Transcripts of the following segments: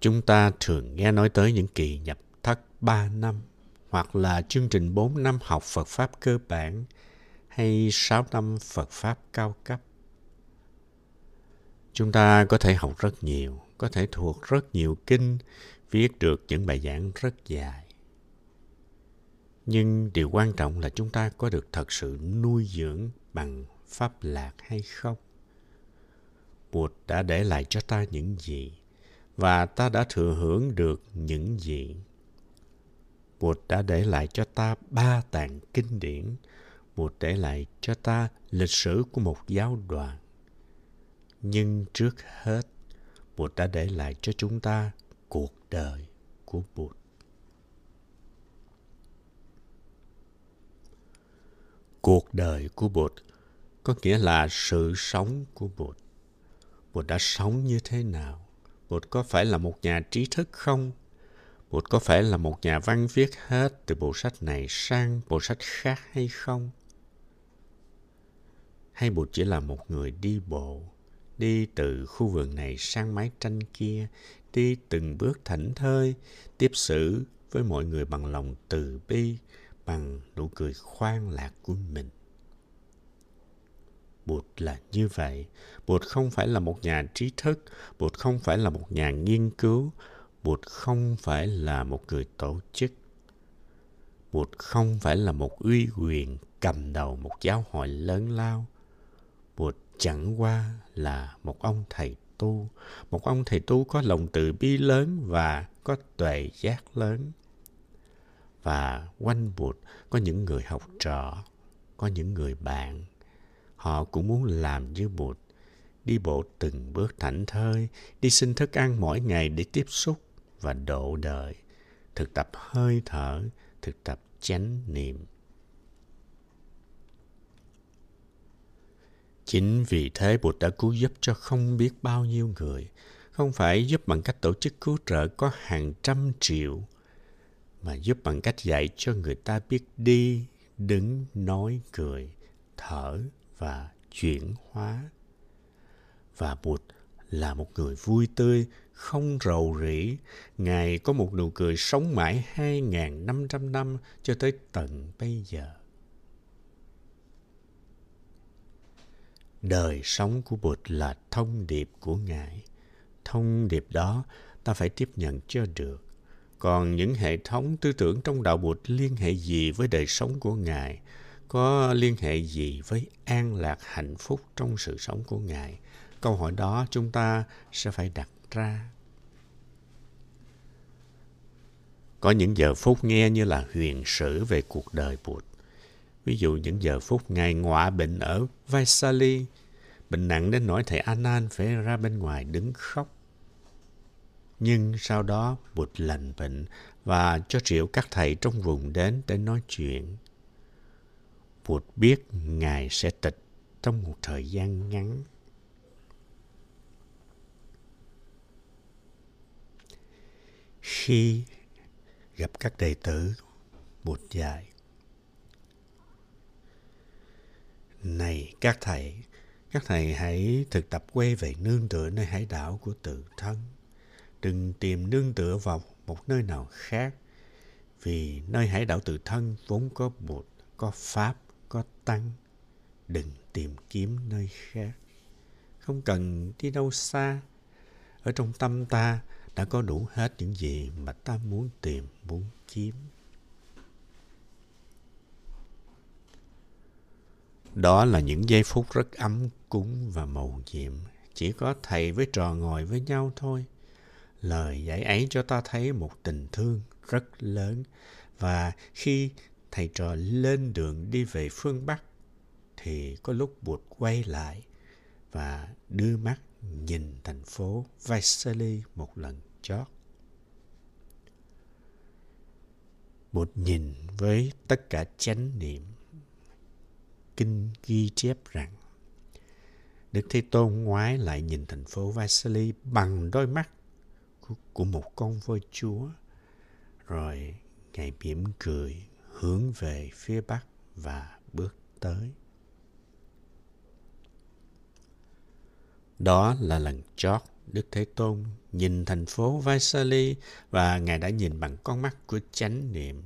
Chúng ta thường nghe nói tới những kỳ nhập thất 3 năm hoặc là chương trình 4 năm học Phật Pháp cơ bản hay 6 năm Phật Pháp cao cấp. Chúng ta có thể học rất nhiều, có thể thuộc rất nhiều kinh, viết được những bài giảng rất dài. Nhưng điều quan trọng là chúng ta có được thật sự nuôi dưỡng bằng pháp lạc hay không? Bụt đã để lại cho ta những gì? Và ta đã thừa hưởng được những gì? Bụt đã để lại cho ta ba tạng kinh điển. Bụt để lại cho ta lịch sử của một giáo đoàn. Nhưng trước hết, Bụt đã để lại cho chúng ta cuộc đời của Bụt. Cuộc đời của Bụt có nghĩa là sự sống của Bụt. Bụt đã sống như thế nào? Bụt có phải là một nhà trí thức không? Bụt có phải là một nhà văn viết hết từ bộ sách này sang bộ sách khác hay không? Hay Bụt chỉ là một người đi bộ, đi từ khu vườn này sang mái tranh kia, đi từng bước thảnh thơi, tiếp xử với mọi người bằng lòng từ bi, bằng nụ cười khoan lạc của mình. Bụt là như vậy. Bụt không phải là một nhà trí thức, Bụt không phải là một nhà nghiên cứu, Bụt không phải là một người tổ chức. Bụt không phải là một uy quyền cầm đầu một giáo hội lớn lao. Bụt chẳng qua là một ông thầy tu, một ông thầy tu có lòng từ bi lớn và có tuệ giác lớn. Và quanh Bụt có những người học trò, có những người bạn. Họ cũng muốn làm như Bụt, đi bộ từng bước thảnh thơi, đi xin thức ăn mỗi ngày để tiếp xúc và độ đời, thực tập hơi thở, thực tập chánh niệm. Chính vì thế Bụt đã cứu giúp cho không biết bao nhiêu người, không phải giúp bằng cách tổ chức cứu trợ có hàng trăm triệu, mà giúp bằng cách dạy cho người ta biết đi, đứng, nói, cười, thở và chuyển hóa. Và Bụt là một người vui tươi, không rầu rĩ. Ngài có một nụ cười sống mãi 2.500 năm cho tới tận bây giờ. Đời sống của Bụt là thông điệp của Ngài. Thông điệp đó ta phải tiếp nhận cho được. Còn những hệ thống tư tưởng trong đạo Bụt liên hệ gì với đời sống của Ngài? Có liên hệ gì với an lạc hạnh phúc trong sự sống của Ngài? Câu hỏi đó chúng ta sẽ phải đặt ra. Có những giờ phút nghe như là huyền sử về cuộc đời Bụt. Ví dụ những giờ phút Ngài ngọa bệnh ở Vaisali, bệnh nặng đến nỗi thầy Anan phải ra bên ngoài đứng khóc. Nhưng sau đó Bụt lành bệnh và cho triệu các thầy trong vùng đến để nói chuyện. Bụt biết Ngài sẽ tịch trong một thời gian ngắn. Khi gặp các đệ tử, Bụt dạy. Này các thầy, các thầy hãy thực tập quay về nương tựa nơi hải đảo của tự thân. Đừng tìm nương tựa vào một nơi nào khác. Vì nơi hải đảo tự thân vốn có Bụt, có Pháp, có Tăng. Đừng tìm kiếm nơi khác. Không cần đi đâu xa. Ở trong tâm ta đã có đủ hết những gì mà ta muốn tìm, muốn kiếm. Đó là những giây phút rất ấm cúng và màu nhiệm. Chỉ có thầy với trò ngồi với nhau thôi. Lời dạy ấy cho ta thấy một tình thương rất lớn. Và khi thầy trò lên đường đi về phương Bắc, thì có lúc Bụt quay lại và đưa mắt nhìn thành phố Vaisali một lần chót. Bụt nhìn với tất cả chánh niệm. Kinh ghi chép rằng Đức Thế Tôn ngoái lại nhìn thành phố Vaisali bằng đôi mắt của, một con voi chúa. Rồi Ngài mỉm cười hướng về phía Bắc và bước tới. Đó là lần chót Đức Thế Tôn nhìn thành phố Vaisali và Ngài đã nhìn bằng con mắt của chánh niệm,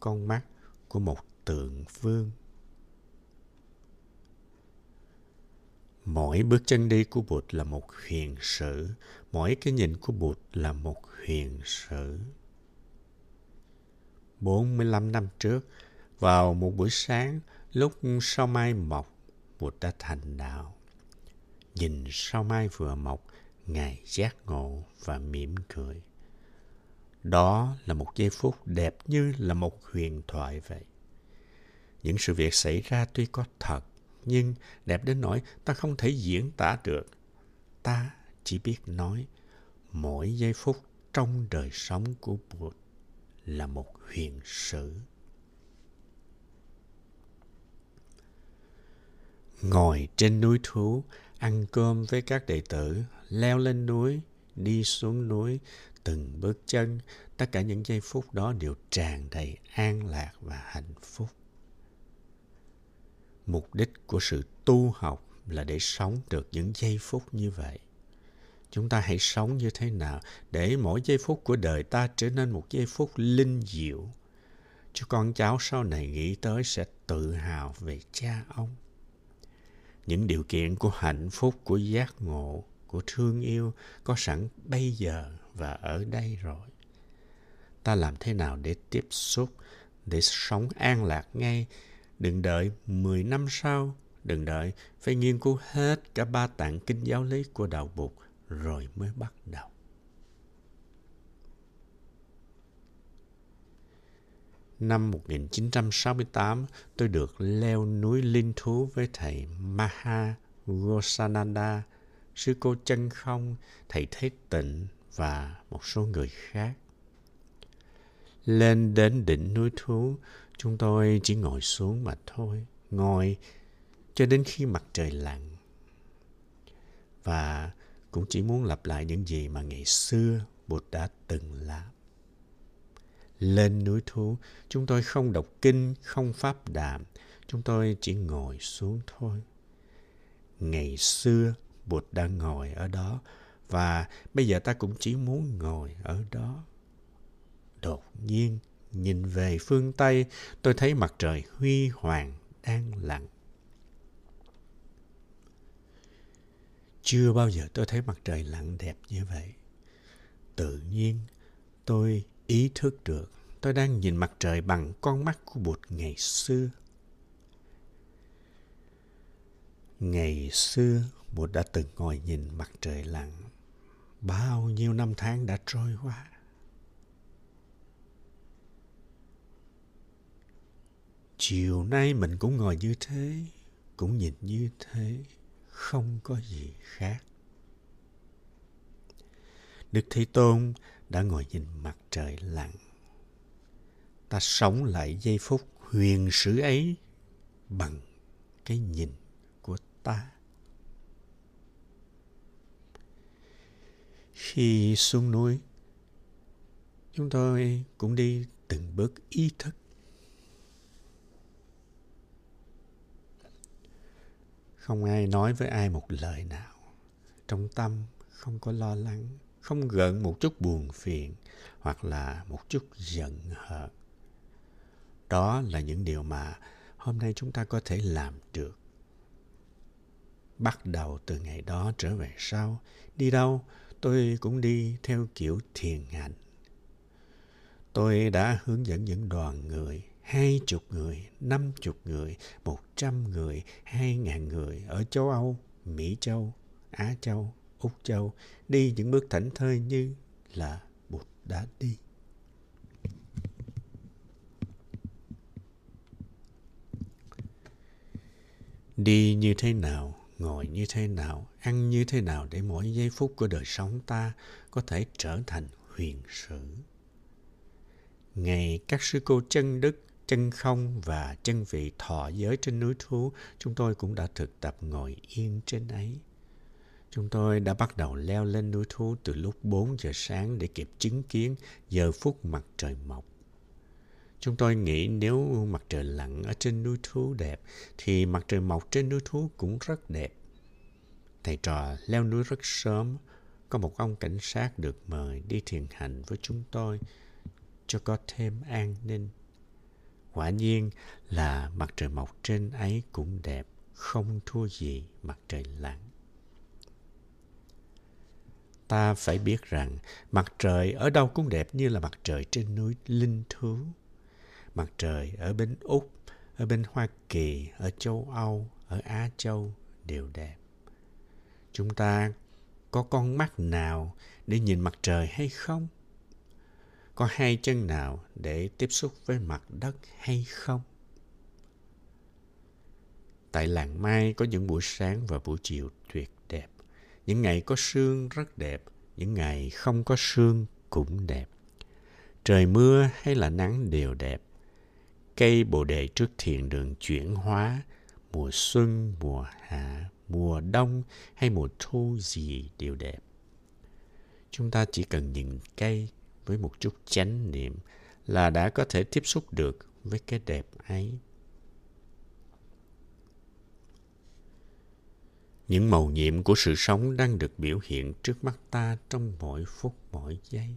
con mắt của một tượng vương. Mỗi bước chân đi của Bụt là một huyền sử, mỗi cái nhìn của Bụt là một huyền sử. 45 năm trước, vào một buổi sáng, lúc sao mai mọc, Bụt đã thành đạo. Nhìn sao mai vừa mọc, Ngài giác ngộ và mỉm cười. Đó là một giây phút đẹp như là một huyền thoại vậy. Những sự việc xảy ra tuy có thật, nhưng đẹp đến nỗi ta không thể diễn tả được. Ta chỉ biết nói, mỗi giây phút trong đời sống của Bụt là một huyền sử. Ngồi trên núi thú, ăn cơm với các đệ tử, leo lên núi, đi xuống núi, từng bước chân, tất cả những giây phút đó đều tràn đầy an lạc và hạnh phúc. Mục đích của sự tu học là để sống được những giây phút như vậy. Chúng ta hãy sống như thế nào để mỗi giây phút của đời ta trở nên một giây phút linh diệu, cho con cháu sau này nghĩ tới sẽ tự hào về cha ông. Những điều kiện của hạnh phúc của giác ngộ của thương yêu có sẵn bây giờ và ở đây rồi. Ta làm thế nào để tiếp xúc để sống an lạc ngay? Đừng đợi 10 năm sau đừng đợi phải nghiên cứu hết cả ba tạng kinh giáo lý của đạo Bụt rồi mới bắt đầu Năm 1968, tôi được leo núi Linh Thú với thầy Maha Gosananda, sư cô chân không, thầy Thế Tịnh và một số người khác. Lên đến đỉnh núi Thú, chúng tôi chỉ ngồi xuống mà thôi, ngồi cho đến khi mặt trời lặn. Và cũng chỉ muốn lặp lại những gì mà ngày xưa Bụt đã từng làm. Lên núi thú, chúng tôi không đọc kinh, không pháp đàm, chúng tôi chỉ ngồi xuống thôi. Ngày xưa, Bụt đang ngồi ở đó, và bây giờ ta cũng chỉ muốn ngồi ở đó. Đột nhiên, nhìn về phương Tây, tôi thấy mặt trời huy hoàng đang lặn. Chưa bao giờ tôi thấy mặt trời lặn đẹp như vậy. Tự nhiên, tôi ý thức được tôi đang nhìn mặt trời bằng con mắt của Bụt ngày xưa. Ngày xưa, Bụt đã từng ngồi nhìn mặt trời lặn. Bao nhiêu năm tháng đã trôi qua. Chiều nay mình cũng ngồi như thế, cũng nhìn như thế, không có gì khác. Đức Thế Tôn đã ngồi nhìn mặt trời lặn. Ta sống lại giây phút huyền sử ấy bằng cái nhìn của ta. Khi xuống núi, chúng tôi cũng đi từng bước ý thức. Không ai nói với ai một lời nào. Trong tâm không có lo lắng không gợn một chút buồn phiền hoặc là một chút giận hờn. Đó là những điều mà hôm nay chúng ta có thể làm được. Bắt đầu từ ngày đó trở về sau, đi đâu tôi cũng đi theo kiểu thiền hành. Tôi đã hướng dẫn những đoàn người, hai chục người, năm chục người, một trăm người, hai ngàn người ở châu Âu, Mỹ Châu, Á Châu, Úc Châu đi những bước thảnh thơi như là Bụt đã đi. Đi như thế nào, ngồi như thế nào, ăn như thế nào để mỗi giây phút của đời sống ta có thể trở thành huyền sử. Ngày các sư cô chân đức, chân không và chân vị thọ giới trên núi thú, chúng tôi cũng đã thực tập ngồi yên trên ấy. Chúng tôi đã bắt đầu leo lên núi thú từ lúc 4 giờ sáng để kịp chứng kiến giờ phút mặt trời mọc. Chúng tôi nghĩ nếu mặt trời lặn ở trên núi thú đẹp, thì mặt trời mọc trên núi thú cũng rất đẹp. Thầy trò leo núi rất sớm, có một ông cảnh sát được mời đi thiền hành với chúng tôi cho có thêm an ninh. Quả nhiên là mặt trời mọc trên ấy cũng đẹp, không thua gì mặt trời lặn. Ta phải biết rằng mặt trời ở đâu cũng đẹp như là mặt trời trên núi Linh Thú. Mặt trời ở bên Úc, ở bên Hoa Kỳ, ở châu Âu, ở Á Châu đều đẹp. Chúng ta có con mắt nào để nhìn mặt trời hay không? Có hai chân nào để tiếp xúc với mặt đất hay không? Tại làng Mai có những buổi sáng và buổi chiều tuyệt đẹp. Những ngày có sương rất đẹp, những ngày không có sương cũng đẹp. Trời mưa hay là nắng đều đẹp. Cây bồ đề trước thiền đường chuyển hóa, mùa xuân, mùa hạ, mùa đông hay mùa thu gì đều đẹp. Chúng ta chỉ cần nhìn cây với một chút chánh niệm là đã có thể tiếp xúc được với cái đẹp ấy. Những màu nhiệm của sự sống đang được biểu hiện trước mắt ta trong mỗi phút, mỗi giây.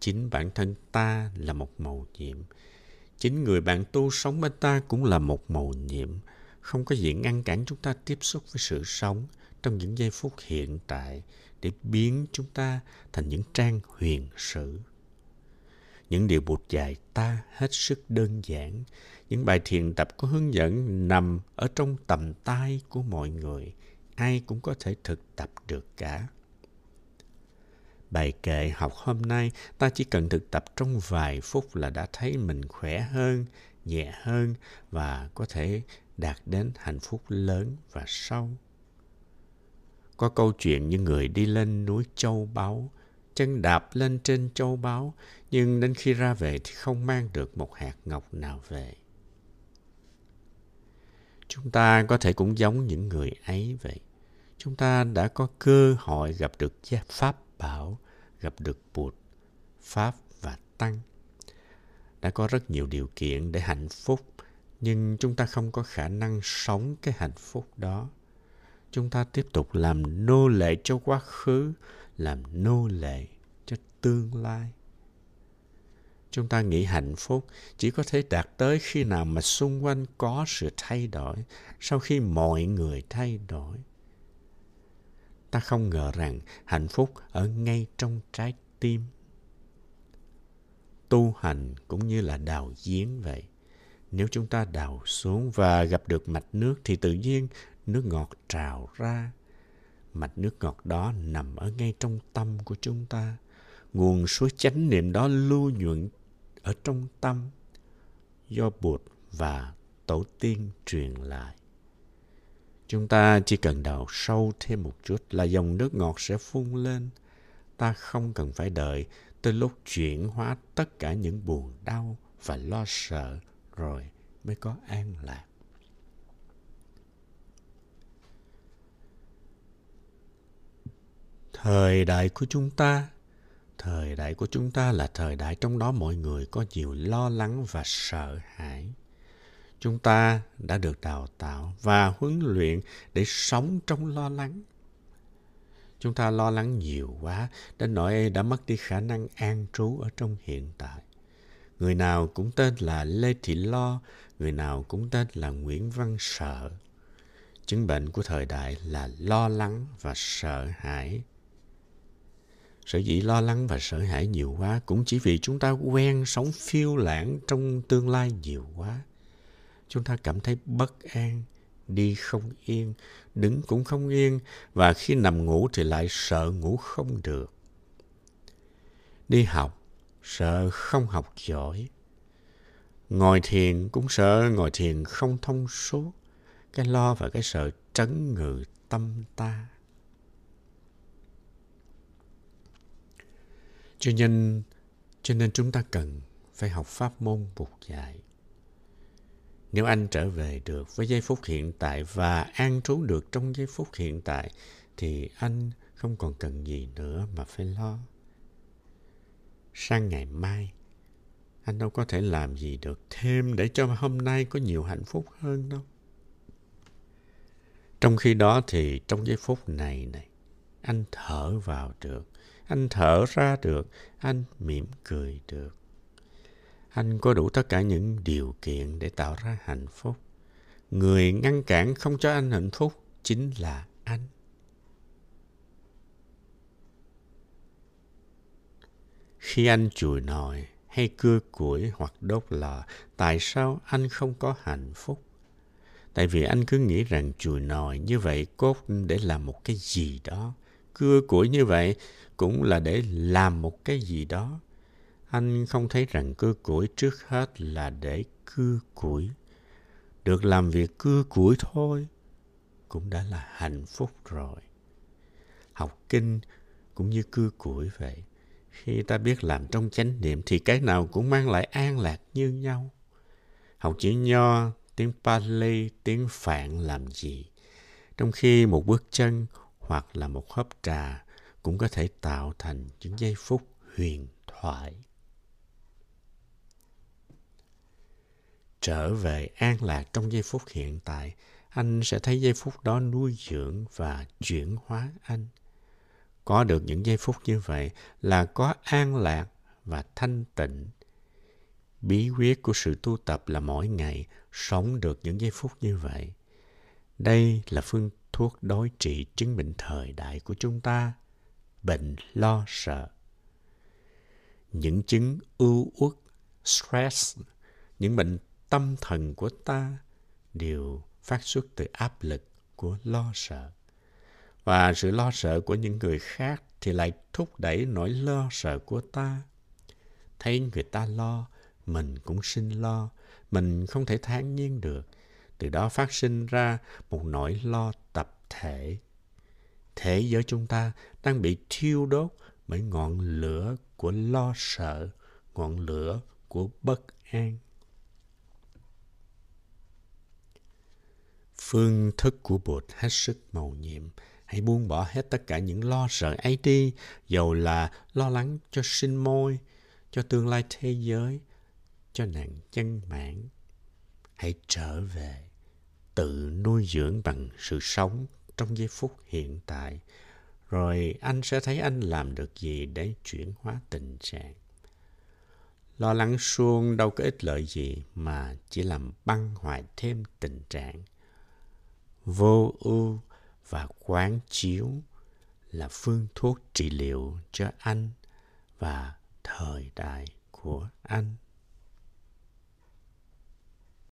Chính bản thân ta là một màu nhiệm. Chính người bạn tu sống bên ta cũng là một màu nhiệm. Không có gì ngăn cản chúng ta tiếp xúc với sự sống trong những giây phút hiện tại để biến chúng ta thành những trang huyền sử. Những điều buộc dạy ta hết sức đơn giản. Những bài thiền tập có hướng dẫn nằm ở trong tầm tay của mọi người – ai cũng có thể thực tập được cả. Bài kệ học hôm nay ta chỉ cần thực tập trong vài phút là đã thấy mình khỏe hơn, nhẹ hơn và có thể đạt đến hạnh phúc lớn và sâu. Có câu chuyện như người đi lên núi Châu Báu, chân đạp lên trên Châu Báu, nhưng đến khi ra về thì không mang được một hạt ngọc nào về. Chúng ta có thể cũng giống những người ấy vậy chúng ta đã có cơ hội gặp được Pháp Bảo, gặp được Bụt, Pháp và Tăng. Đã có rất nhiều điều kiện để hạnh phúc, nhưng chúng ta không có khả năng sống cái hạnh phúc đó. Chúng ta tiếp tục làm nô lệ cho quá khứ, làm nô lệ cho tương lai. Chúng ta nghĩ hạnh phúc chỉ có thể đạt tới khi nào mà xung quanh có sự thay đổi, sau khi mọi người thay đổi. Ta không ngờ rằng hạnh phúc ở ngay trong trái tim. Tu hành cũng như là đào giếng vậy. Nếu chúng ta đào xuống và gặp được mạch nước thì tự nhiên nước ngọt trào ra mạch nước ngọt đó nằm ở ngay trong tâm của chúng ta nguồn suối chánh niệm đó lưu nhuận ở trong tâm do bụt và tổ tiên truyền lại Chúng ta chỉ cần đào sâu thêm một chút là dòng nước ngọt sẽ phun lên. Ta không cần phải đợi tới lúc chuyển hóa tất cả những buồn đau và lo sợ rồi mới có an lạc. Thời đại của chúng ta. Thời đại của chúng ta là thời đại trong đó mọi người có nhiều lo lắng và sợ hãi. Chúng ta đã được đào tạo và huấn luyện để sống trong lo lắng. Chúng ta lo lắng nhiều quá đến nỗi đã mất đi khả năng an trú ở trong hiện tại. Người nào cũng tên là lê thị lo, người nào cũng tên là nguyễn văn sợ. Chứng bệnh của thời đại là lo lắng và sợ hãi sở dĩ lo lắng và sợ hãi nhiều quá cũng chỉ vì chúng ta quen sống phiêu lãng trong tương lai nhiều quá. Chúng ta cảm thấy bất an, đi không yên, đứng cũng không yên và khi nằm ngủ thì lại sợ ngủ không được. Đi học, sợ không học giỏi. Ngồi thiền cũng sợ ngồi thiền không thông suốt. Cái lo và cái sợ trấn ngự tâm ta. Cho nên cho nên chúng ta cần phải học pháp môn buộc dạy nếu anh trở về được với giây phút hiện tại và an trú được trong giây phút hiện tại thì anh không còn cần gì nữa mà phải lo. Sang ngày mai, anh đâu có thể làm gì được thêm để cho hôm nay có nhiều hạnh phúc hơn đâu. Trong khi đó thì trong giây phút này này, anh thở vào được, anh thở ra được, anh mỉm cười được. Anh có đủ tất cả những điều kiện để tạo ra hạnh phúc. Người ngăn cản không cho anh hạnh phúc chính là anh. Khi anh chùi nồi hay cưa củi hoặc đốt lò, tại sao anh không có hạnh phúc? Tại vì anh cứ nghĩ rằng chùi nồi như vậy cốt để làm một cái gì đó. Cưa củi như vậy cũng là để làm một cái gì đó. Anh không thấy rằng cưa củi trước hết là để cưa củi. Được làm việc cưa củi thôi cũng đã là hạnh phúc rồi. Học kinh cũng như cưa củi vậy. Khi ta biết làm trong chánh niệm thì cái nào cũng mang lại an lạc như nhau. Học chữ nho, tiếng Pali, tiếng Phạn làm gì? Trong khi một bước chân hoặc là một hớp trà cũng có thể tạo thành những giây phút huyền thoại. Trở về an lạc trong giây phút hiện tại, anh sẽ thấy giây phút đó nuôi dưỡng và chuyển hóa anh. Có được những giây phút như vậy là có an lạc và thanh tịnh. Bí quyết của sự tu tập là mỗi ngày sống được những giây phút như vậy. Đây là phương thuốc đối trị chứng bệnh thời đại của chúng ta, bệnh lo sợ. Những chứng ưu uất, stress, những bệnh tâm thần của ta đều phát xuất từ áp lực của lo sợ. Và sự lo sợ của những người khác thì lại thúc đẩy nỗi lo sợ của ta. Thấy người ta lo mình cũng sinh lo mình không thể thản nhiên được từ đó phát sinh ra một nỗi lo tập thể. Thế giới chúng ta đang bị thiêu đốt bởi ngọn lửa của lo sợ, ngọn lửa của bất an. Phương thức của bụt hết sức màu nhiệm. Hãy buông bỏ hết tất cả những lo sợ ấy đi, dầu là lo lắng cho sinh môi, cho tương lai thế giới, cho nạn chân mạng hãy trở về, tự nuôi dưỡng bằng sự sống trong giây phút hiện tại. Rồi anh sẽ thấy anh làm được gì để chuyển hóa tình trạng. Lo lắng suông đâu có ích lợi gì mà chỉ làm băng hoại thêm tình trạng. Vô ưu và quán chiếu là phương thuốc trị liệu cho anh và thời đại của anh.